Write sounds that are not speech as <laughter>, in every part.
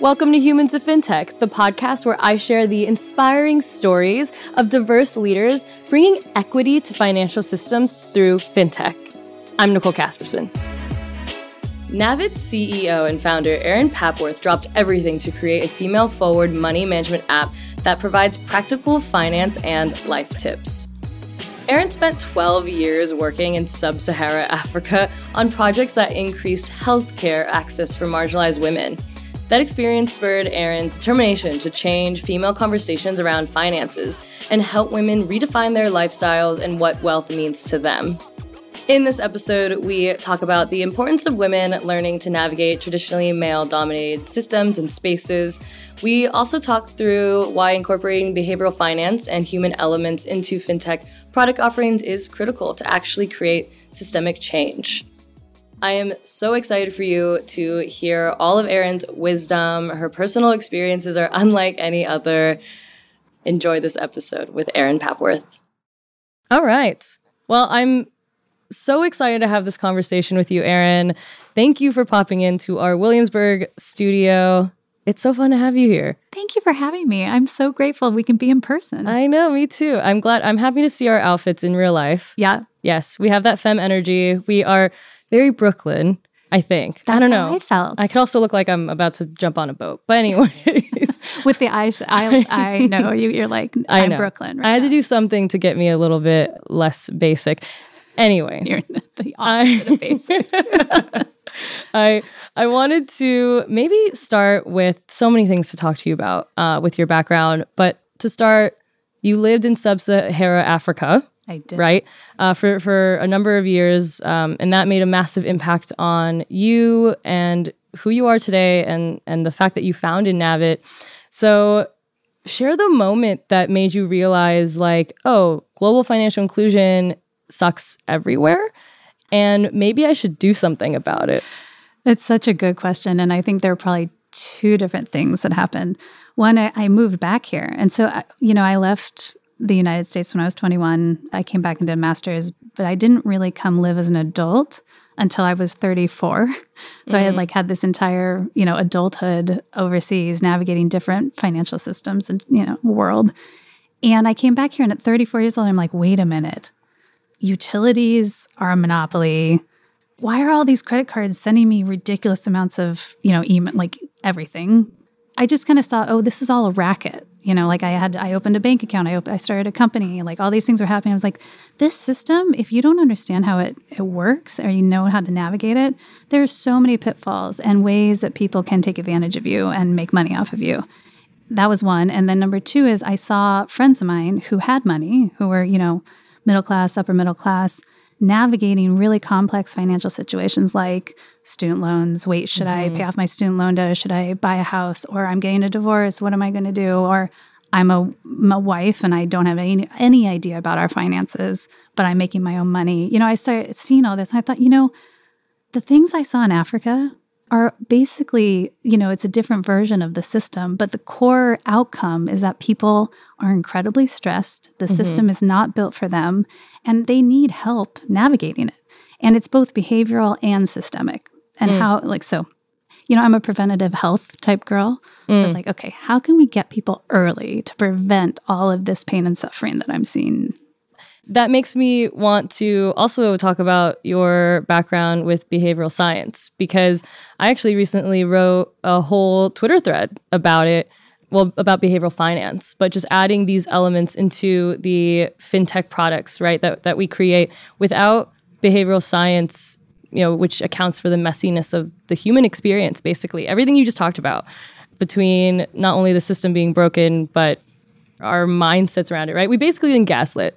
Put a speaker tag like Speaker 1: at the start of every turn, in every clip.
Speaker 1: Welcome to Humans of FinTech, the podcast where I share the inspiring stories of diverse leaders bringing equity to financial systems through FinTech. I'm Nicole Casperson. Nav.it's CEO and founder Erin Papworth dropped everything to create a female forward money management app that provides practical finance and life tips. Erin spent 12 years working in sub Sahara Africa on projects that increased healthcare access for marginalized women. That experience spurred Erin's determination to change female conversations around finances and help women redefine their lifestyles and what wealth means to them. In this episode, we talk about the importance of women learning to navigate traditionally male dominated systems and spaces. We also talk through why incorporating behavioral finance and human elements into fintech product offerings is critical to actually create systemic change. I am so excited for you to hear all of Erin's wisdom. Her personal experiences are unlike any other. Enjoy this episode with Erin Papworth. All right. Well, I'm so excited to have this conversation with you, Erin. Thank you for popping into our Williamsburg studio. It's so fun to have you here.
Speaker 2: Thank you for having me. I'm so grateful we can be in person.
Speaker 1: I know, me too. I'm glad. I'm happy to see our outfits in real life.
Speaker 2: Yeah.
Speaker 1: Yes, we have that femme energy. We are very Brooklyn. I think.
Speaker 2: That's
Speaker 1: I don't know.
Speaker 2: I felt.
Speaker 1: I could also look like I'm about to jump on a boat. But anyways, <laughs>
Speaker 2: with the eyes, I I <laughs> know you. You're like I am Brooklyn.
Speaker 1: Right I had now. to do something to get me a little bit less basic. Anyway,
Speaker 2: you're the opposite I, of basic. <laughs>
Speaker 1: I I wanted to maybe start with so many things to talk to you about uh, with your background, but to start, you lived in sub-Sahara Africa.
Speaker 2: I did.
Speaker 1: Right. Uh, for, for a number of years. Um, and that made a massive impact on you and who you are today and, and the fact that you found in Nav.it. So, share the moment that made you realize, like, oh, global financial inclusion sucks everywhere. And maybe I should do something about it.
Speaker 2: It's such a good question. And I think there are probably two different things that happened. One, I, I moved back here. And so, I, you know, I left the United States when I was 21. I came back and did a master's, but I didn't really come live as an adult until I was 34. <laughs> So mm-hmm. I had mm-hmm. like had this entire, you know, adulthood overseas navigating different financial systems and, you know, world. And I came back here and at 34 years old, I'm like, wait a minute. Utilities are a monopoly. Why are all these credit cards sending me ridiculous amounts of, you know, email, like everything? I just kind of saw, oh, this is all a racket you know like i had i opened a bank account i op- i started a company like all these things were happening. I was like this system if you don't understand how it, it works or you know how to navigate it there's so many pitfalls and ways that people can take advantage of you and make money off of you. That was one. And then number two is i saw friends of mine who had money who were you know middle class upper middle class navigating really complex financial situations like student loans. Wait, should mm-hmm. I pay off my student loan debt or should I buy a house? Or I'm getting a divorce. What am I going to do? Or I'm a, I'm a wife and I don't have any, any idea about our finances, but I'm making my own money. You know, I started seeing all this. I thought, you know, the things I saw in Africa are basically, you know, it's a different version of the system, but the core outcome is that people are incredibly stressed. The mm-hmm. system is not built for them and they need help navigating it. And it's both behavioral and systemic. And mm. how, like, so, you know, I'm a preventative health type girl. Mm. I was like, okay, how can we get people early to prevent all of this pain and suffering that I'm seeing
Speaker 1: that makes me want to also talk about your background with behavioral science because I actually recently wrote a whole Twitter thread about it. Well, about behavioral finance, but just adding these elements into the fintech products, right? That that we create without behavioral science, you know, which accounts for the messiness of the human experience, basically. Everything you just talked about between not only the system being broken, but our mindsets around it, right? We basically been gaslit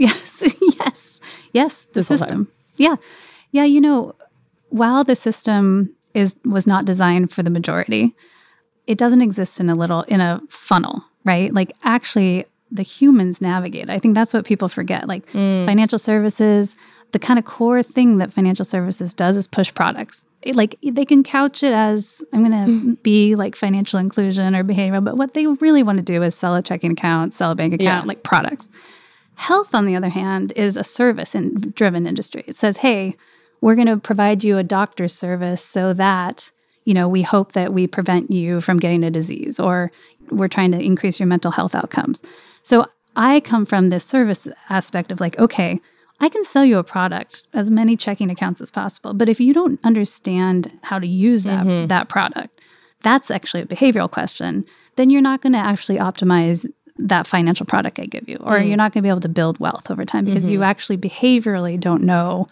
Speaker 2: Yes, <laughs> yes, yes. The system. Yeah, yeah. You know, while the system is was not designed for the majority, it doesn't exist in a little in a funnel, right? Like actually, the humans navigate. I think that's what people forget. Like mm. financial services, the kind of core thing that financial services does is push products. It, like they can couch it as I'm going to mm. be like financial inclusion or behavioral, but what they really want to do is sell a checking account, sell a bank account, yeah. like products. Health, on the other hand, is a service driven industry. It says, hey, we're going to provide you a doctor's service so that you know, we hope that we prevent you from getting a disease or we're trying to increase your mental health outcomes. So I come from this service aspect of like, okay, I can sell you a product, as many checking accounts as possible. But if you don't understand how to use that, mm-hmm. that product, that's actually a behavioral question, then you're not going to actually optimize that financial product I give you, or mm. you're not going to be able to build wealth over time because mm-hmm. you actually behaviorally don't know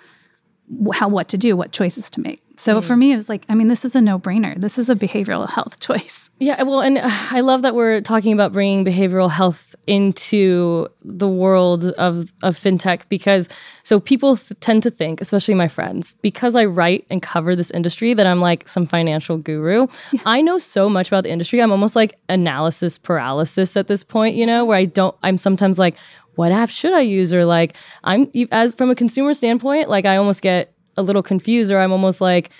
Speaker 2: how what to do, what choices to make. So mm. for me, it was like, I mean, this is a no brainer. This is a behavioral <laughs> health choice.
Speaker 1: Yeah, well, and I love that we're talking about bringing behavioral health into the world of, of fintech because so people tend to think, especially my friends, because I write and cover this industry, that I'm like some financial guru. Yeah. <laughs> I know so much about the industry. I'm almost like analysis paralysis at this point, you know, where I don't, I'm sometimes like, what app should I use? Or like, I'm as from a consumer standpoint, like I almost get a little confused or I'm almost like,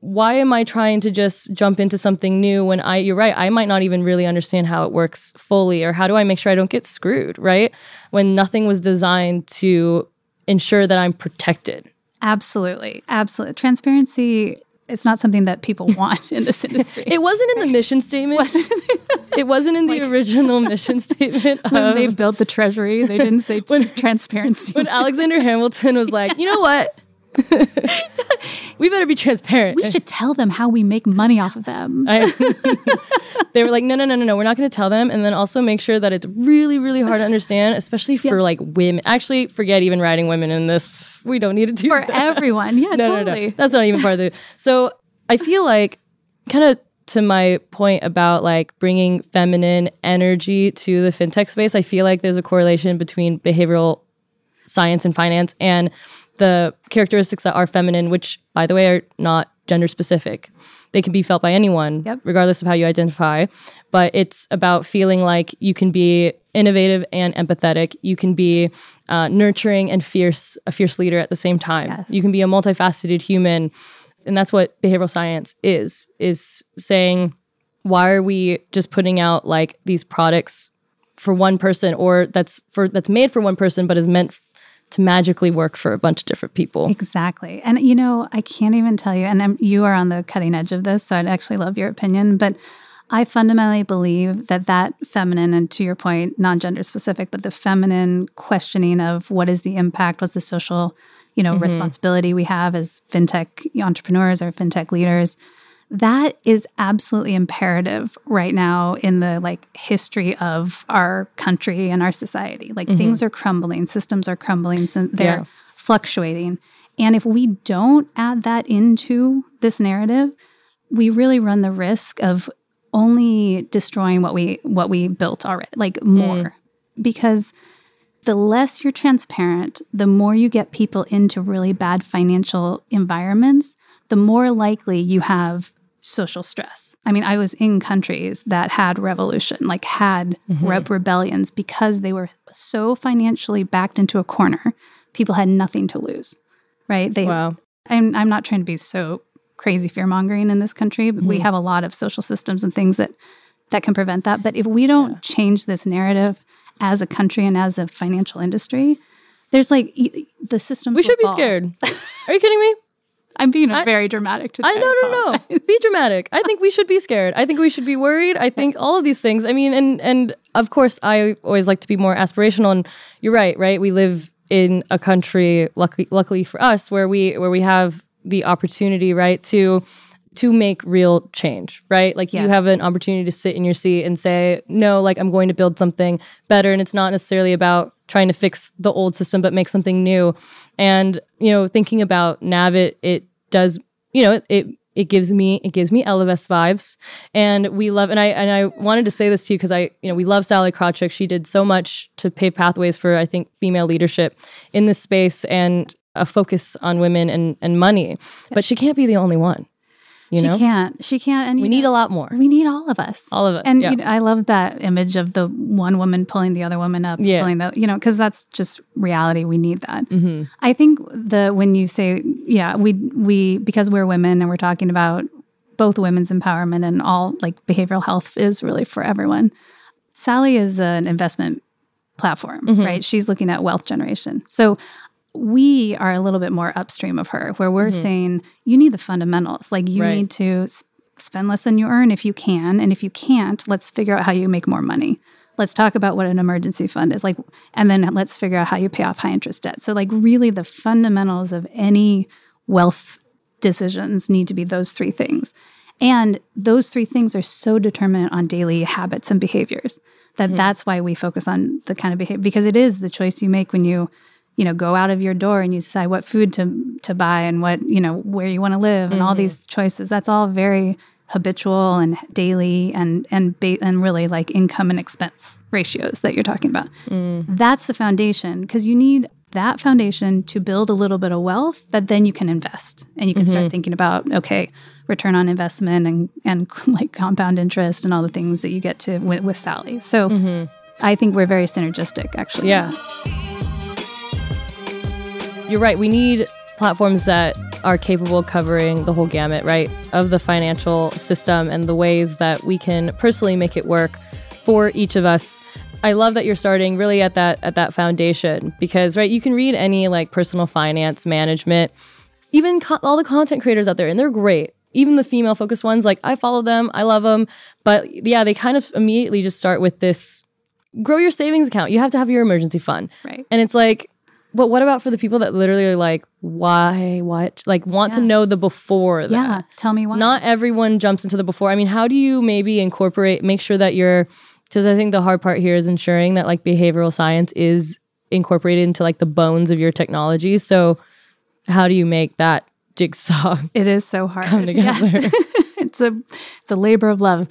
Speaker 1: why am I trying to just jump into something new when I, you're right, I might not even really understand how it works fully or how do I make sure I don't get screwed, right? When nothing was designed to ensure that I'm protected.
Speaker 2: Absolutely. Absolutely. Transparency it's not something that people <laughs> want in this industry.
Speaker 1: it wasn't in the mission statement. <laughs> it wasn't in the like, original mission <laughs> statement.
Speaker 2: When they built the treasury, they didn't say when, transparency.
Speaker 1: When Alexander Hamilton was like, you know what? <laughs> we better be transparent.
Speaker 2: We should tell them how we make money off of them. I, <laughs>
Speaker 1: they were like, no, no, no, no, no. We're not going to tell them. And then also make sure that it's really, really hard to understand, especially for yeah. like women. Actually, forget even writing women in this. We don't need to do
Speaker 2: for
Speaker 1: that.
Speaker 2: everyone. Yeah, <laughs> no, totally. No, no.
Speaker 1: That's not even part of the. So I feel like kind of to my point about like bringing feminine energy to the fintech space, I feel like there's a correlation between behavioral science and finance and the characteristics that are feminine, which, by the way, are not gender specific. They can be felt by anyone, yep. regardless of how you identify. But it's about feeling like you can be innovative and empathetic. You can be uh, nurturing and fierce, a fierce leader at the same time. Yes. You can be a multifaceted human, and that's what behavioral science is. Is saying, why are we just putting out like these products for one person, or that's for that's made for one person, but is meant to magically work for a bunch of different people.
Speaker 2: Exactly. And you know, I can't even tell you, and I'm, you are on the cutting edge of this, so I'd actually love your opinion, but I fundamentally believe that that feminine, and to your point, non gender specific, but the feminine questioning of what is the impact, what's the social, you know, mm-hmm. responsibility we have as fintech entrepreneurs or fintech leaders that is absolutely imperative right now in the like history of our country and our society like mm-hmm. things are crumbling systems are crumbling they're yeah. fluctuating and if we don't add that into this narrative we really run the risk of only destroying what we what we built already like more mm. because the less you're transparent the more you get people into really bad financial environments the more likely you have social stress. I mean, I was in countries that had revolution, like had mm-hmm. reb- rebellions because they were so financially backed into a corner. People had nothing to lose, right? They, wow. I'm, I'm not trying to be so crazy fear mongering in this country, but mm-hmm. we have a lot of social systems and things that that can prevent that. But if we don't yeah. change this narrative as a country and as a financial industry, there's like the system.
Speaker 1: We should be scared. <laughs> Are you kidding me?
Speaker 2: I'm being I, very dramatic today.
Speaker 1: I no no no. Be dramatic. I think we should be scared. I think we should be worried. I think all of these things. I mean, and and of course, I always like to be more aspirational. And you're right, right? We live in a country, luckily, luckily for us, where we where we have the opportunity, right, to to make real change, right? Like yes. you have an opportunity to sit in your seat and say, no, like I'm going to build something better. And it's not necessarily about trying to fix the old system, but make something new. And, you know, thinking about Nav.it, it does, you know, it it gives me it gives me Ellevest vibes, and we love and I and I wanted to say this to you because I you know we love Sallie Krawcheck. She did so much to pave pathways for I think female leadership in this space and a focus on women and and money, but she can't be the only one. You
Speaker 2: she
Speaker 1: know?
Speaker 2: can't. She can't. And
Speaker 1: we need a lot more.
Speaker 2: We need all of us.
Speaker 1: All of us.
Speaker 2: And yeah. you know, I love that image of the one woman pulling the other woman up. Yeah. Pulling the, you know, because that's just reality. We need that. Mm-hmm. I think the when you say, yeah, we we because we're women and we're talking about both women's empowerment and all like behavioral health is really for everyone. Sallie is an investment platform, mm-hmm. right? She's looking at wealth generation. So we are a little bit more upstream of her where we're mm-hmm. saying you need the fundamentals like you right. need to spend less than you earn if you can. And if you can't, let's figure out how you make more money. Let's talk about what an emergency fund is like, and then let's figure out how you pay off high interest debt. So, like, really, the fundamentals of any wealth decisions need to be those three things. And those three things are so determinant on daily habits and behaviors that mm-hmm. that's why we focus on the kind of behavior because it is the choice you make when you you know go out of your door and you decide what food to to buy and what you know where you want to live and mm-hmm. all these choices that's all very habitual and daily and and ba- and really like income and expense ratios that you're talking about. Mm. That's the foundation because you need that foundation to build a little bit of wealth that then you can invest and you can mm-hmm. start thinking about okay return on investment and and <laughs> like compound interest and all the things that you get to with, with Sallie. So mm-hmm. I think we're very synergistic actually.
Speaker 1: Yeah. You're right. We need platforms that are capable of covering the whole gamut, right, of the financial system and the ways that we can personally make it work for each of us. I love that you're starting really at that at that foundation because right, you can read any like personal finance management, even co- all the content creators out there, and they're great. Even the female focused ones, like I follow them, I love them, but yeah, they kind of immediately just start with this grow your savings account. You have to have your emergency fund,
Speaker 2: right?
Speaker 1: And it's like but what about for the people that literally are like, why, what? Like, want yeah. to know the before that?
Speaker 2: Yeah, tell me why.
Speaker 1: Not everyone jumps into the before. I mean, how do you maybe incorporate, make sure that you're, because I think the hard part here is ensuring that like behavioral science is incorporated into like the bones of your technology. So, how do you make that jigsaw? <laughs>
Speaker 2: It is so hard. Come together. Yes. <laughs> it's a it's a labor of love.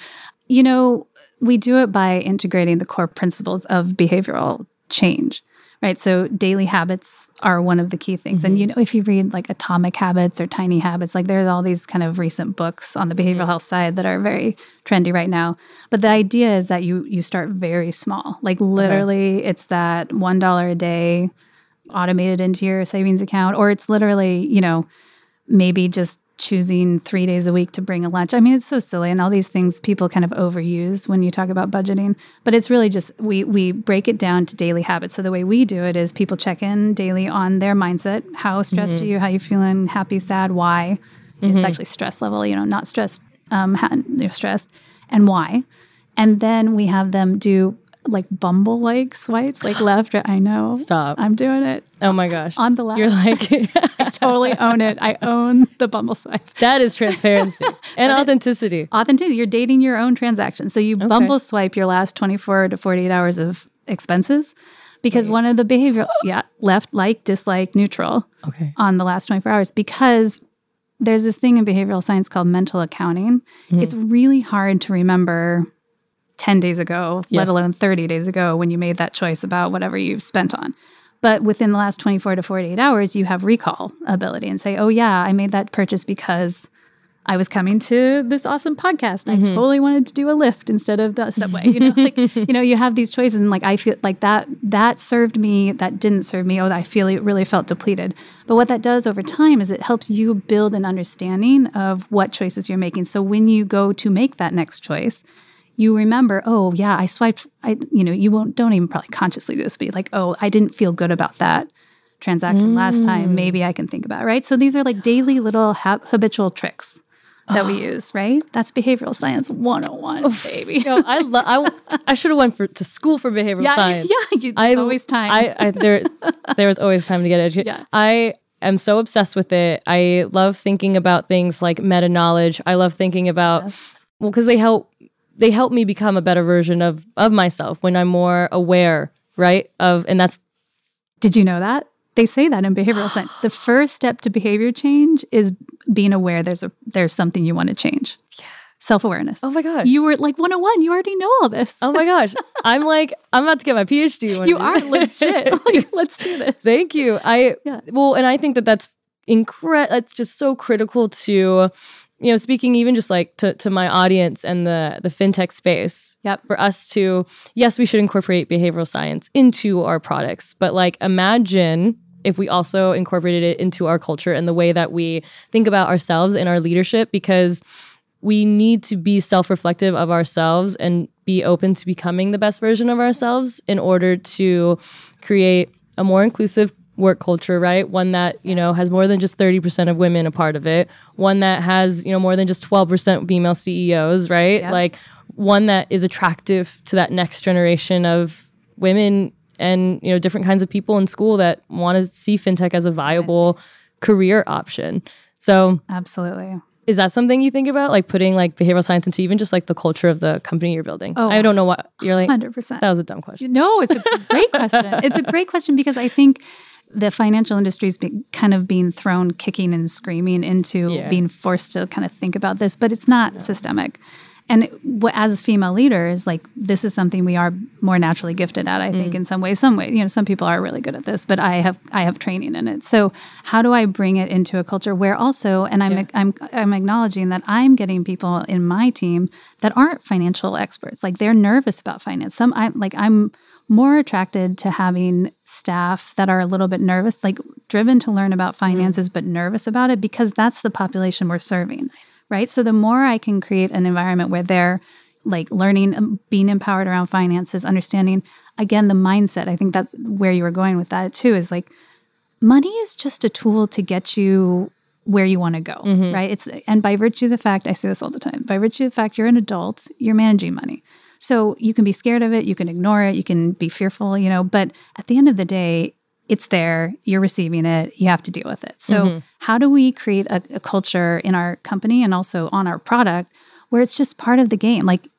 Speaker 2: You know, we do it by integrating the core principles of behavioral change right? So daily habits are one of the key things. Mm-hmm. And you know, if you read like Atomic Habits or Tiny Habits, like there's all these kind of recent books on the behavioral mm-hmm. health side that are very trendy right now. But the idea is that you you start very small. Like literally, okay. it's that one dollar a day automated into your savings account, or it's literally, you know, maybe just choosing three days a week to bring a lunch. I mean, it's so silly, and all these things people kind of overuse when you talk about budgeting. But it's really just we we break it down to daily habits. So the way we do it is people check in daily on their mindset. How stressed mm-hmm. are you? How you feeling? Happy, sad? Why? Mm-hmm. It's actually stress level. You know, not stressed. Um, you're stressed, and why? And then we have them do like Bumble like swipes, like left. Right. I know.
Speaker 1: Stop.
Speaker 2: I'm doing it.
Speaker 1: Oh my gosh.
Speaker 2: On the left.
Speaker 1: You're like, <laughs>
Speaker 2: I totally own it. I own the Bumble swipe.
Speaker 1: That is transparency <laughs> and authenticity.
Speaker 2: Authenticity. You're dating your own transaction. So you okay. Bumble swipe your last 24 to 48 hours of expenses because right. one of the behavioral, <gasps> yeah, left, like, dislike, neutral
Speaker 1: okay.
Speaker 2: on the last 24 hours because there's this thing in behavioral science called mental accounting. Mm-hmm. It's really hard to remember 10 days ago, yes. let alone 30 days ago when you made that choice about whatever you've spent on. But within the last 24 to 48 hours, you have recall ability and say, oh, yeah, I made that purchase because I was coming to this awesome podcast. Mm-hmm. I totally wanted to do a Lyft instead of the subway. You know, like, <laughs> you know, you have these choices and like I feel like that that served me, that didn't serve me. Oh, I feel it really felt depleted. But what that does over time is it helps you build an understanding of what choices you're making. So when you go to make that next choice, you remember, oh yeah, I swiped. I you know you won't don't even probably consciously do this, but like, oh, I didn't feel good about that transaction mm. last time. Mm. Maybe I can think about it, right. So these are like daily little ha- habitual tricks that we use, right? That's behavioral science 101, baby.
Speaker 1: Yo, I love. I, I should have went for, to school for behavioral
Speaker 2: yeah, <laughs>
Speaker 1: science.
Speaker 2: Yeah, you, I, always time.
Speaker 1: I, I there <laughs> there was always time to get educated. Yeah. I am so obsessed with it. I love thinking about things like meta knowledge. I love thinking about yes. well because they help they help me become a better version of of myself when I'm more aware, right? Of and that's
Speaker 2: Did you know that? They say that in behavioral science. The first step to behavior change is being aware there's a there's something you want to change. Yeah. Self-awareness.
Speaker 1: Oh my gosh.
Speaker 2: You were like 101. You already know all this.
Speaker 1: Oh my gosh. <laughs> I'm like, I'm about to get my PhD.
Speaker 2: you are <laughs> legit. <laughs> like, let's do this.
Speaker 1: Thank you. I yeah. well, and I think that that's incredible. It's just so critical to you know, speaking even just like to, to my audience and the the fintech space,
Speaker 2: yep.
Speaker 1: for us to yes, we should incorporate behavioral science into our products, but like imagine if we also incorporated it into our culture and the way that we think about ourselves and our leadership because we need to be self-reflective of ourselves and be open to becoming the best version of ourselves in order to create a more inclusive work culture, right? One that, you know, has more than just 30% of women a part of it. One that has, you know, more than just 12% female CEOs, right?
Speaker 2: Yep.
Speaker 1: Like one that is attractive to that next generation of women and, you know, different kinds of people in school that want to see fintech as a viable career option. So,
Speaker 2: Absolutely.
Speaker 1: is that something you think about like putting like behavioral science into even just like the culture of the company you're building?
Speaker 2: Oh,
Speaker 1: I don't know what you're like
Speaker 2: 100%.
Speaker 1: that was a dumb question.
Speaker 2: No, it's a great question. It's a great question because I think the financial industry is kind of being thrown kicking and screaming into
Speaker 1: Yeah.
Speaker 2: being forced to kind of think about this, but it's not systemic. And what, as female leaders, like this is something we are more naturally gifted at. I think mm. in some ways, some way, you know, some people are really good at this, but I have I have training in it. So how do I bring it into a culture where also, and I'm I'm I'm acknowledging that I'm getting people in my team that aren't financial experts. Like they're nervous about finance. Some I'm like I'm more attracted to having staff that are a little bit nervous, like driven to learn about finances, but nervous about it because that's the population we're serving, right? So the more I can create an environment where they're like learning, um, being empowered around finances, understanding again the mindset. I think that's where you were going with that too. Is like money is just a tool to get you where you want to go, right? It's and by virtue of the fact I say this all the time. By virtue of the fact you're an adult, you're managing money. So you can be scared of it, you can ignore it, you can be fearful, you know, but at the end of the day, it's there, you're receiving it, you have to deal with it. So mm-hmm. how do we create a, a culture in our company and also on our product where it's just part of the game? Like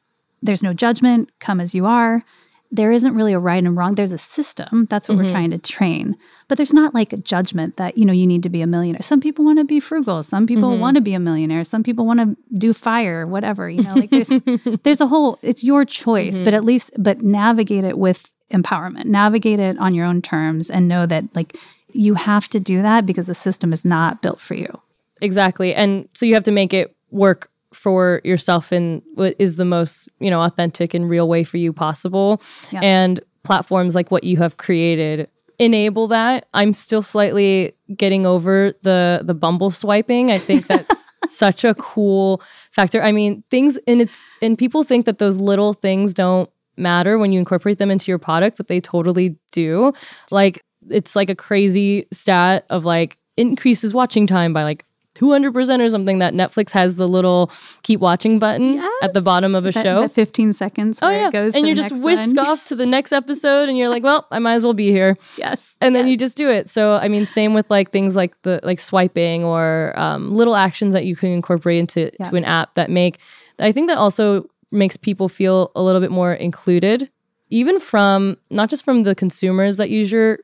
Speaker 2: there's no judgment, come as you are. There isn't really a right and wrong. There's a system. That's what we're mm-hmm. trying to train. But there's not like a judgment that, you know, you need to be a millionaire. Some people want to be frugal. Some people mm-hmm. want to be a millionaire. Some people want to do fire, whatever, you know, like there's <laughs> there's a whole it's your choice, mm-hmm. but at least but navigate it with empowerment. Navigate it on your own terms and know that like you have to do that because the system is not built for you.
Speaker 1: Exactly. And so you have to make it work for yourself in what is the most, you know, authentic and real way for you possible.
Speaker 2: Yeah.
Speaker 1: And platforms like what you have created enable that. I'm still slightly getting over the the bumble swiping. I think that's <laughs> such a cool factor. I mean, things and it's and people think that those little things don't matter when you incorporate them into your product, but they totally do. Like it's like a crazy stat of like increases watching time by like 200% or something that Netflix has the little keep watching button at the bottom of a
Speaker 2: That,
Speaker 1: show.
Speaker 2: that 15 seconds where it goes
Speaker 1: and you just whisk
Speaker 2: one.
Speaker 1: off to the next episode and you're like, well, I might as well be here.
Speaker 2: Yes.
Speaker 1: And then you just do it. So I mean, same with like things like the like swiping or um, little actions that you can incorporate into
Speaker 2: Yeah.
Speaker 1: to an app that make. I think that also makes people feel a little bit more included, even from not just from the consumers that use your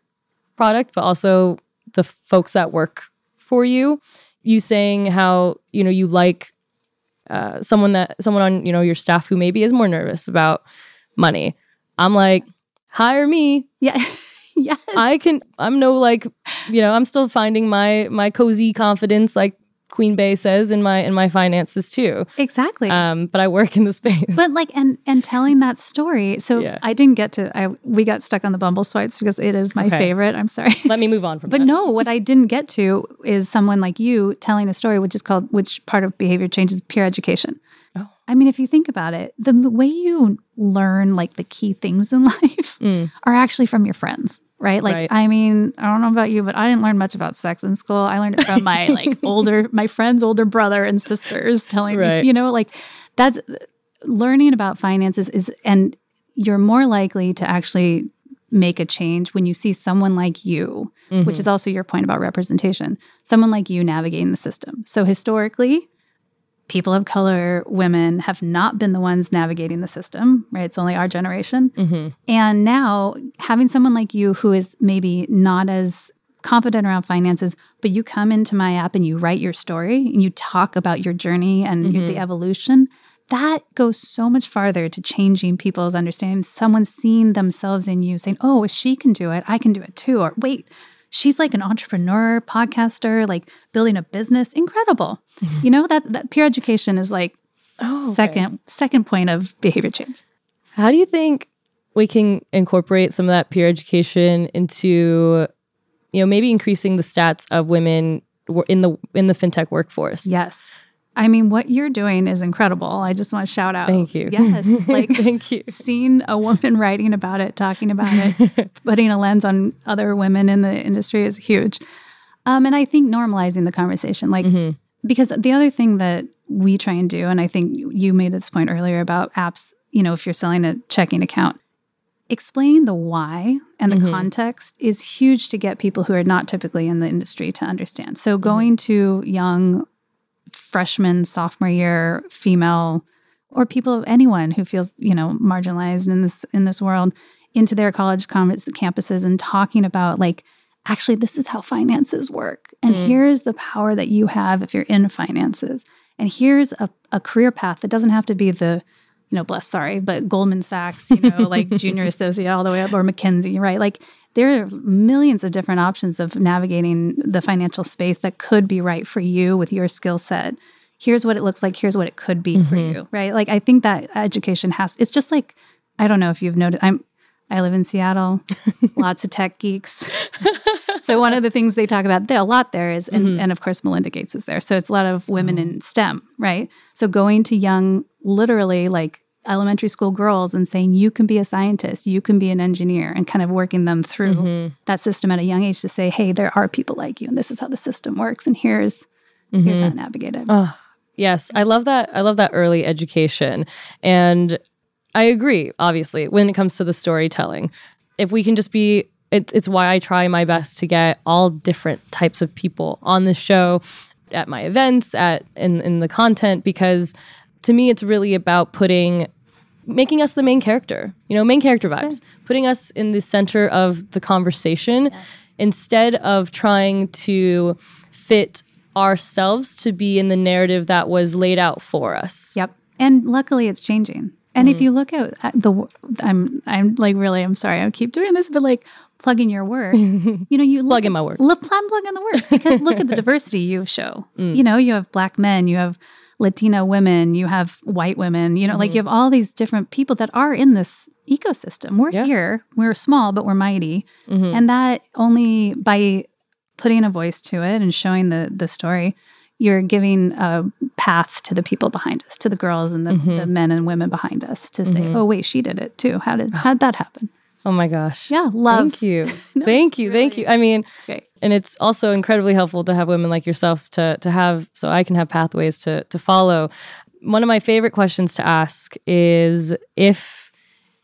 Speaker 1: product, but also the folks that work for you. You saying how you know you like uh, someone that someone on you know your staff who maybe is more nervous about money. I'm like, hire me.
Speaker 2: Yeah. <laughs> yes.
Speaker 1: I can. I'm no like, you know, I'm still finding my my cozy confidence, like Queen Bey says in my in my finances too.
Speaker 2: exactly.
Speaker 1: Um, but I work in the space.
Speaker 2: but like and and telling that story. So
Speaker 1: Yeah.
Speaker 2: I didn't get to I we got stuck on the Bumble swipes because it is my
Speaker 1: Okay.
Speaker 2: favorite. I'm sorry. <laughs>
Speaker 1: Let me move on from
Speaker 2: But
Speaker 1: that.
Speaker 2: no, what I didn't get to is someone like you telling a story, which is called, which part of behavior change is peer education.
Speaker 1: Oh.
Speaker 2: I mean, if you think about it, the way you learn like the key things in <laughs> life are actually from your friends, right? Like.
Speaker 1: Right.
Speaker 2: I mean, I don't know about you, but I didn't learn much about sex in school. I learned it from my <laughs> like older, my friend's older brother and sisters telling
Speaker 1: Right.
Speaker 2: me, you know, like that's learning about finances is, and you're more likely to actually make a change when you see someone like you, which mm-hmm. is also your point about representation, someone like you navigating the system. So historically, people of color, women have not been the ones navigating the system, right? It's only our generation. Mm-hmm. And now having someone like you who is maybe not as confident around finances, but you come into my app and you write your story and you talk about your journey and your, the mm-hmm. evolution, that goes so much farther to changing people's understanding. Someone seeing themselves in you saying, oh, if she can do it, I can do it too. Or wait, she's like an entrepreneur, podcaster, like building a business. Incredible. <laughs> you know, that, that peer education is like
Speaker 1: Oh, okay.
Speaker 2: second second point of behavior change.
Speaker 1: How do you think we can incorporate some of that peer education into, you know, maybe increasing the stats of women in the in the fintech workforce?
Speaker 2: Yes. I mean, what you're doing is incredible. I just want to shout out.
Speaker 1: Thank you.
Speaker 2: Yes. <laughs> Like,
Speaker 1: Thank you.
Speaker 2: seeing a woman <laughs> writing about it, talking about it, <laughs> putting a lens on other women in the industry is huge. Um, and I think normalizing the conversation, like, mm-hmm. because the other thing that we try and do, and I think you made this point earlier about apps, you know, if you're selling a checking account, explaining the why and the mm-hmm. context is huge to get people who are not typically in the industry to understand. So mm-hmm. going to young freshman, sophomore year female or people of anyone who feels, you know, marginalized in this in this world into their college campuses and talking about like actually this is how finances work. And mm. here's the power that you have if you're in finances. And here's a, a career path that doesn't have to be the you know bless sorry but goldman sachs you know like <laughs> junior associate all the way up or mckinsey right? Like there are millions of different options of navigating the financial space that could be right for you with your skill set. Here's what it looks like. Here's what it could be for mm-hmm. you right? Like i think that education has it's just like i don't know if you've noticed i'm i live in seattle <laughs> lots of tech geeks. So one of the things they talk about there a lot there is and, mm-hmm. and of course melinda gates is there. So it's a lot of women mm-hmm. in stem right? So going to young literally like elementary school girls and saying you can be a scientist you can be an engineer and kind of working them through mm-hmm. that system at a young age to say hey there are people like you and this is how the system works and here's here's how to mm-hmm. navigate it
Speaker 1: Yes, I love that. I love that early education. And I agree, obviously, when it comes to the storytelling. If we can just be, it's, it's why I try my best to get all different types of people on the show, at my events, at in, in the content, because to me, it's really about putting making us the main character, you know, main character vibes, putting us in the center of the conversation instead of trying to fit ourselves to be in the narrative that was laid out for us.
Speaker 2: Yep. And luckily it's changing. And if mm. you look at the, I'm, I'm like, really, I'm sorry, I keep doing this, but like plugging your work, <laughs> you know, you
Speaker 1: Plug in my work.
Speaker 2: Look, I'm plugging the work because look at the <laughs> diversity you show. Mm. You know, you have black men, you have Latino women, you have white women, you know, like mm-hmm. you have all these different people that are in this ecosystem. We're here, we're small, but we're mighty. Mm-hmm. And that only by putting a voice to it and showing the the story, you're giving a path to the people behind us, to the girls and the, mm-hmm. the men and women behind us to say, oh wait, she did it too. How did how did that happen?
Speaker 1: Oh my gosh.
Speaker 2: Yeah, love. <laughs>
Speaker 1: Thank you. thank you. Thank you. I mean,
Speaker 2: Great.
Speaker 1: and it's also incredibly helpful to have women like yourself to to have so I can have pathways to to follow. One of my favorite questions to ask is if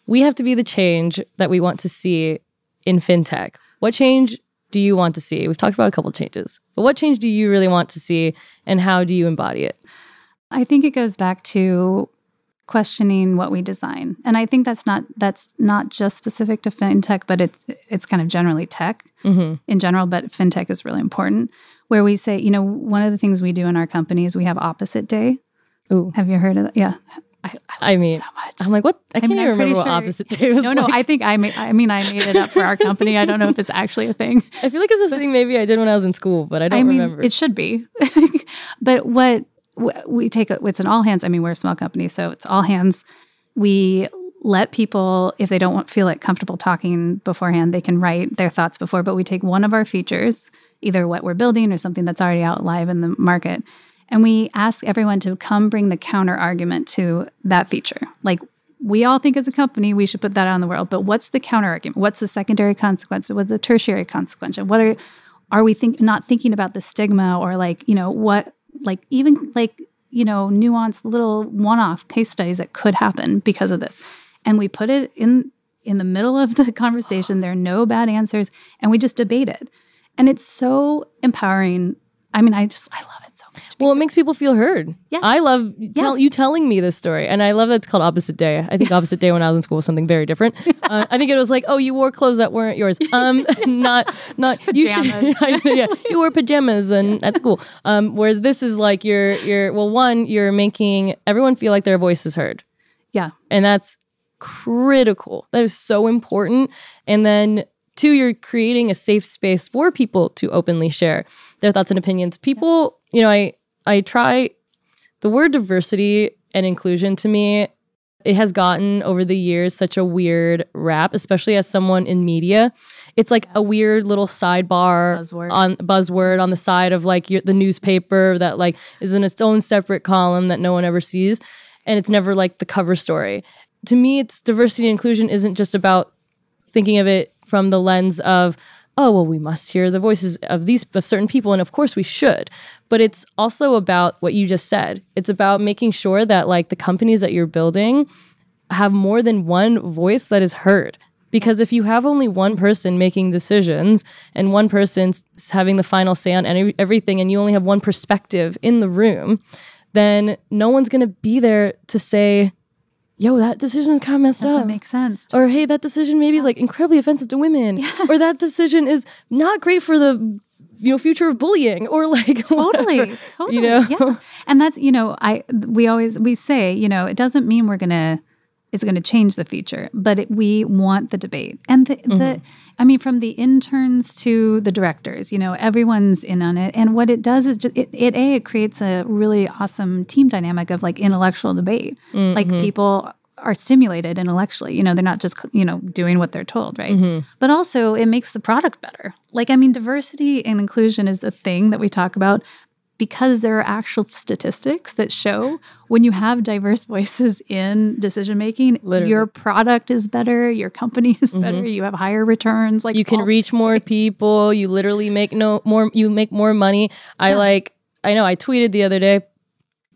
Speaker 1: we have to be the change that we want to see in fintech. What change do you want to see? We've talked about a couple changes. But what change do you really want to see and how do you embody it?
Speaker 2: I think it goes back to questioning what we design. And I think that's not that's not just specific to fintech, but it's it's kind of generally tech mm-hmm. in general, but fintech is really important. Where we say, you know, one of the things we do in our company is we have opposite day.
Speaker 1: Ooh.
Speaker 2: Have you heard of that? Yeah. I, I
Speaker 1: I mean,
Speaker 2: so much.
Speaker 1: I'm like, what? I can't
Speaker 2: mean,
Speaker 1: even remember what
Speaker 2: sure-
Speaker 1: opposite day was <laughs>
Speaker 2: no, no. I think I made. I mean, I made it up for our company. I don't know if it's actually a thing.
Speaker 1: I feel like it's a thing maybe I did when I was in school, but I don't
Speaker 2: I mean,
Speaker 1: remember.
Speaker 2: it should be. <laughs> but what wh- we take, it's an all hands. I mean, we're a small company, so it's all hands. We let people, if they don't feel like comfortable talking beforehand, they can write their thoughts before. But we take one of our features, either what we're building or something that's already out live in the market, and we ask everyone to come bring the counter argument to that feature. Like we all think as a company we should put that out in the world, but what's the counter argument? What's the secondary consequence? What's the tertiary consequence? And what are are we think not thinking about the stigma or like you know what like even like you know nuanced little one-off case studies that could happen because of this. And we put it in in the middle of the <laughs> conversation. There are no bad answers and we just debate it. And it's so empowering. I mean i just i love
Speaker 1: Well, it makes people feel heard.
Speaker 2: Yeah.
Speaker 1: I love tell,
Speaker 2: Yes.
Speaker 1: you telling me this story. And I love that it's called Opposite Day. I think <laughs> Opposite Day when I was in school was something very different. <laughs> Uh, I think it was like, oh, you wore clothes that weren't yours. <laughs> Um, not, not, you should, yeah, you wore pajamas and at school. Um, whereas this is like you're, you're, well, one, you're making everyone feel like their voice is heard.
Speaker 2: yeah
Speaker 1: And that's critical. That is so important. And then two, you're creating a safe space for people to openly share their thoughts and opinions. People, you know, I I try the word diversity and inclusion to me it has gotten over the years such a weird rap, especially as someone in media. It's like a weird little sidebar
Speaker 2: Buzzword.
Speaker 1: on buzzword on the side of like your, the newspaper that like is in its own separate column that no one ever sees, and it's never like the cover story. To me, it's diversity and inclusion isn't just about thinking of it from the lens of oh well we must hear the voices of these of certain people and of course we should. But it's also about what you just said. It's about making sure that like the companies that you're building have more than one voice that is heard. Because if you have only one person making decisions and one person having the final say on any, everything and you only have one perspective in the room then no one's going to be there to say yo that decision's kind of messed
Speaker 2: Doesn't
Speaker 1: up.
Speaker 2: make sense.
Speaker 1: or hey that decision maybe is like incredibly offensive to women. Or that decision is not great for the you know future of bullying. Or like
Speaker 2: totally <laughs>
Speaker 1: whatever,
Speaker 2: totally
Speaker 1: you know?
Speaker 2: yeah. And that's you know i we always we say you know it doesn't mean we're gonna it's going to change the future but it, we want the debate and the,
Speaker 1: Mm-hmm.
Speaker 2: the i mean from the interns to the directors you know everyone's in on it and what it does is just it, it a it creates a really awesome team dynamic of like intellectual debate like
Speaker 1: Mm-hmm.
Speaker 2: people are stimulated intellectually you know they're not just you know doing what they're told right
Speaker 1: Mm-hmm.
Speaker 2: but also it makes the product better like i mean diversity and inclusion is the thing that we talk about because there are actual statistics that show when you have diverse voices in decision making your product is better your company is better you have higher returns like
Speaker 1: Mm-hmm. you can reach more people you literally make no more you make more money. I like i know i tweeted the other day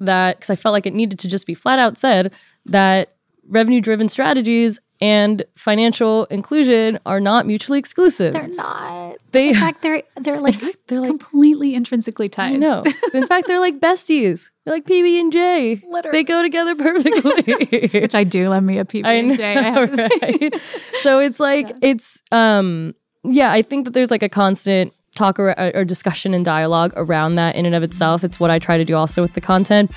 Speaker 1: that because i felt like it needed to just be flat out said that revenue driven strategies and financial inclusion are not mutually exclusive
Speaker 2: they're not
Speaker 1: they
Speaker 2: in fact they're they're like <laughs>
Speaker 1: they're like
Speaker 2: completely intrinsically tied
Speaker 1: No. In <laughs> fact, they're like besties. They're like PB and J.
Speaker 2: Literally.
Speaker 1: They go together perfectly. <laughs>
Speaker 2: which i do love me a PB and J, I have to say.
Speaker 1: right? so it's like it's um yeah, I think that there's like a constant talk or, or discussion and dialogue around that in and of itself. It's what I try to do also with the content.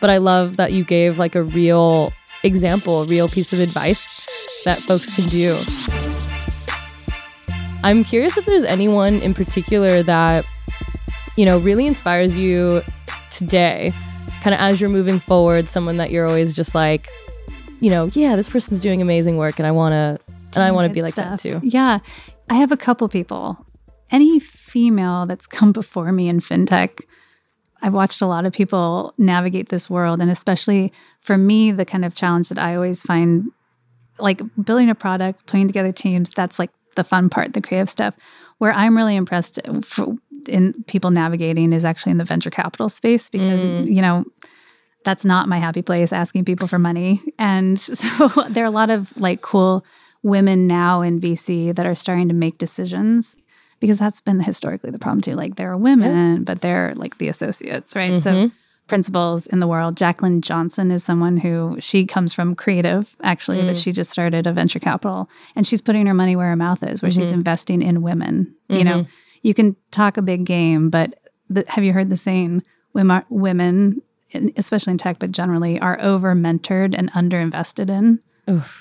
Speaker 1: But I love that you gave like a real example, real piece of advice that folks can do. I'm curious if there's anyone in particular that, you know, really inspires you today, kind of as you're moving forward, someone that you're always just like, you know, yeah, this person's doing amazing work and I want to and I want to be like that too.
Speaker 2: Yeah. I have a couple people. Any female that's come before me in fintech, I've watched a lot of people navigate this world. And especially for me, the kind of challenge that I always find like building a product, putting together teams, that's like the fun part, the creative stuff. Where I'm really impressed uh, for, in people navigating is actually in the venture capital space because, mm. you know, that's not my happy place asking people for money. And <laughs> so there are a lot of like cool women now in VC that are starting to make decisions because that's been historically the problem too. Like there are women, but they're like the associates, right? So mm-hmm. principals in the world. Jacqueline Johnson is someone who she comes from creative actually, but mm. she just started a venture capital and she's putting her money where her mouth is, where she's mm-hmm. investing in women. You know, mm-hmm. you can talk a big game, but the, have you heard the saying women, women, especially in tech, but generally are over mentored and under invested in?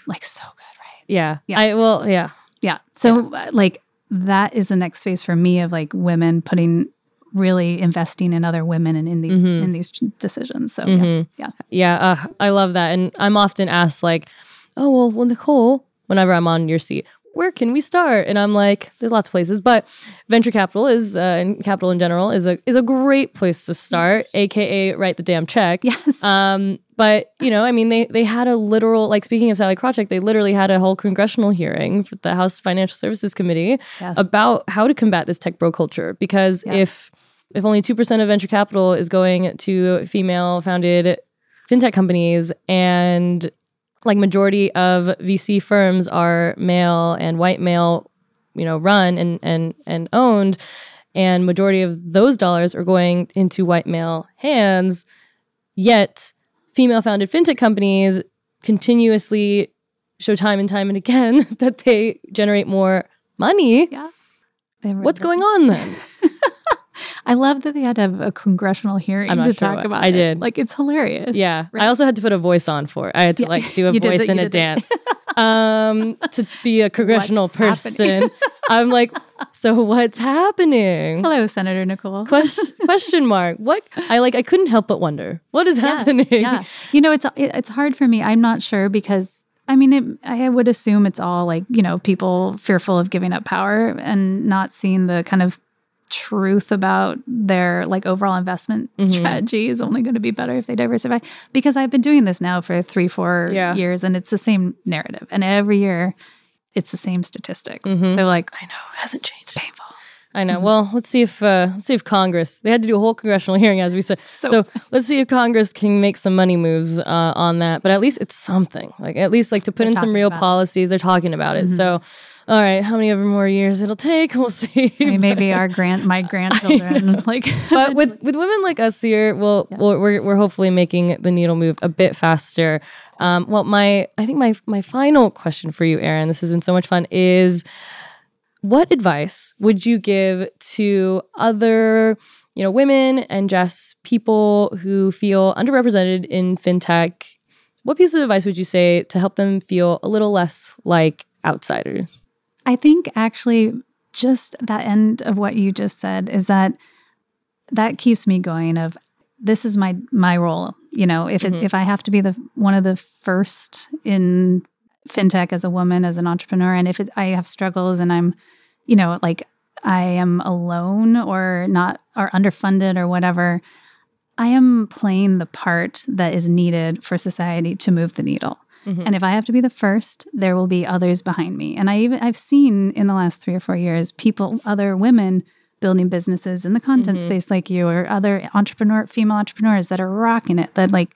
Speaker 2: Like so good, right?
Speaker 1: Yeah. I well, yeah.
Speaker 2: Yeah. So uh, like that is the next phase for me of like women putting really investing in other women and in these in these decisions. So yeah, yeah.
Speaker 1: Yeah, uh, I love that. And I'm often asked, like, oh, well, well, Nicole, whenever I'm on your seat, where can we start? And I'm like, there's lots of places, but venture capital is, uh, and capital in general is a is a great place to start, aka write the damn check.
Speaker 2: Yes.
Speaker 1: Um, but you know, I mean, they they had a literal, like speaking of Sallie Krawcheck, they literally had a whole congressional hearing for the House Financial Services Committee
Speaker 2: Yes.
Speaker 1: about how to combat this tech bro culture. Because if if only two percent of venture capital is going to female founded fintech companies and like majority of VC firms are male and white male, you know, run and and and owned, and majority of those dollars are going into white male hands. Yet, female founded fintech companies continuously show time and time and again <laughs> that they generate more money.
Speaker 2: yeah.
Speaker 1: What's going on then? <laughs>
Speaker 2: I love that they had to have a congressional hearing to
Speaker 1: sure
Speaker 2: talk
Speaker 1: what-
Speaker 2: about
Speaker 1: I
Speaker 2: it.
Speaker 1: did.
Speaker 2: Like it's hilarious.
Speaker 1: Yeah. I also had to put a voice on for it. I had to like do <laughs> a voice and a dance <laughs> um, to be a congressional
Speaker 2: What's
Speaker 1: person. <laughs> I'm like, So what's happening?
Speaker 2: Hello, Senator Nicole.
Speaker 1: Question, question mark. What I like I couldn't help but wonder. What is
Speaker 2: Yeah,
Speaker 1: happening?
Speaker 2: Yeah. You know, it's it- it's hard for me. I'm not sure because I mean, it, I would assume it's all like you know people fearful of giving up power and not seeing the kind of truth about their like overall investment mm-hmm. strategy is only going to be better if they diversify. Because I've been doing this now for three, four
Speaker 1: Yeah.
Speaker 2: years, and it's the same narrative, and every year it's the same statistics. Mm-hmm. So like,
Speaker 1: I know it hasn't changed.
Speaker 2: painful.
Speaker 1: I know. Well, let's see if uh, let's see if Congress. They had to do a whole congressional hearing, as we said. <laughs> So, let's see if Congress can make some money moves uh, on that. But at least it's something. Like at least like to put in some real
Speaker 2: about it.
Speaker 1: policies. They're talking about it. So, all right, how many ever more years it'll take? <laughs> We'll see.
Speaker 2: I mean, maybe our grand, my <laughs> grandchildren, like
Speaker 1: but with with women like us here, we'll, we'll we're we're hopefully making the needle move a bit faster. Um, well, my I think my my final question for you, Erin, this has been so much fun. Is what advice would you give to other you know women and just people who feel underrepresented in fintech? What piece of advice would you say to help them feel a little less like outsiders?
Speaker 2: I think actually just that end of what you just said is that that keeps me going of this is my my role you know if it, mm-hmm. if I have to be the one of the first in fintech as a woman as an entrepreneur and if it, I have struggles and I'm you know like I am alone or not or underfunded or whatever I am playing the part that is needed for society to move the needle. Mm-hmm. And if I have to be the first, there will be others behind me. And I even I've seen in the last 3 or 4 years people other women building businesses in the content mm-hmm. space like you or other entrepreneur female entrepreneurs that are rocking it that like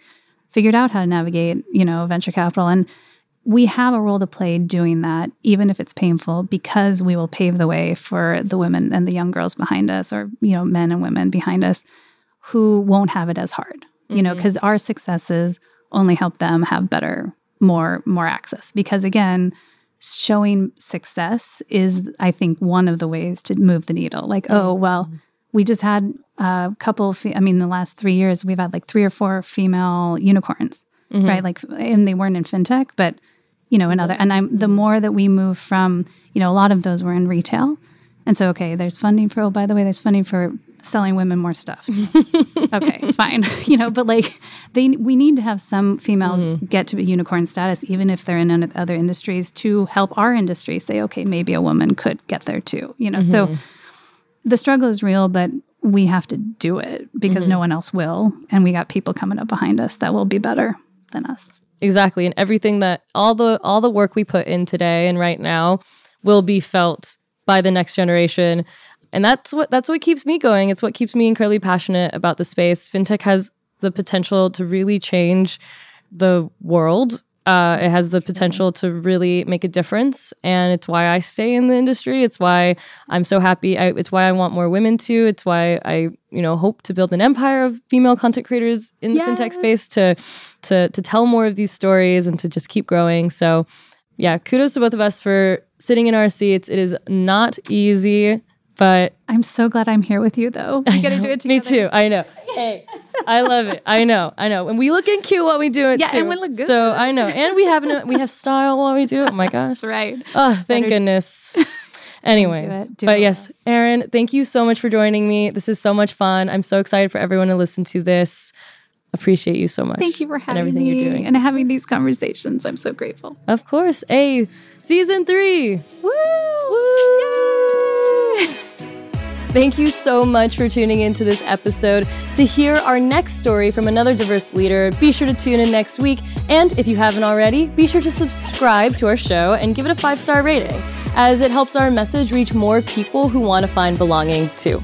Speaker 2: figured out how to navigate, you know, venture capital and we have a role to play doing that, even if it's painful, because we will pave the way for the women and the young girls behind us, or you know, men and women behind us, who won't have it as hard. You know, mm-hmm. because our successes only help them have better, more, more access. Because again, showing success is, I think, one of the ways to move the needle. Like, oh mm-hmm. well, we just had a couple. Fe- I mean, the last three years, we've had like three or four female unicorns, mm-hmm. right? Like, and they weren't in fintech, but you know, another. And I'm the mm-hmm. more that we move from, you know, a lot of those were in retail, and so okay, there's funding for. Oh, by the way, there's funding for selling women more stuff. <laughs> okay, fine, <laughs> you know, but like they, we need to have some females mm-hmm. get to unicorn status, even if they're in other industries, to help our industry say, okay, maybe a woman could get there too. You know, so mm-hmm. the struggle is real, but we have to do it because no one else will, and we got people coming up behind us that will be better than us.
Speaker 1: Exactly and everything that all the all the work we put in today and right now will be felt by the next generation. And that's what that's what keeps me going. It's what keeps me incredibly passionate about the space. Fintech has the potential to really change the world uh, it has the potential to really make a difference. And it's why i stay in the industry. It's why i'm so happy. I, it's why i want more women to. It's why i you know hope to build an empire of female content creators in the fintech space to to to tell more of these stories and to just keep growing. So yeah kudos to both of us for sitting in our seats. It is not easy but
Speaker 2: I'm so glad I'm here with you, though. We got to do it
Speaker 1: me too. I know. Hey, I love it. I know. I know. And we looking cute while we do it
Speaker 2: Yeah,
Speaker 1: too.
Speaker 2: and we look good.
Speaker 1: So I know. And we have no, we have style while we do it. Oh my gosh.
Speaker 2: That's right.
Speaker 1: Oh, thank goodness. <laughs> Anyways, but yes, Erin, thank you so much for joining me. This is so much fun. I'm so excited for everyone to listen to this. Appreciate you so much.
Speaker 2: Thank you for
Speaker 1: and
Speaker 2: having
Speaker 1: everything
Speaker 2: me
Speaker 1: you're doing.
Speaker 2: and having these conversations. I'm so grateful.
Speaker 1: of course, a season three.
Speaker 2: Woo!
Speaker 1: Woo! Thank you so much for tuning into this episode. To hear our next story from another diverse leader, be sure to tune in next week. And if you haven't already, be sure to subscribe to our show and give it a five star rating, as it helps our message reach more people who want to find belonging too.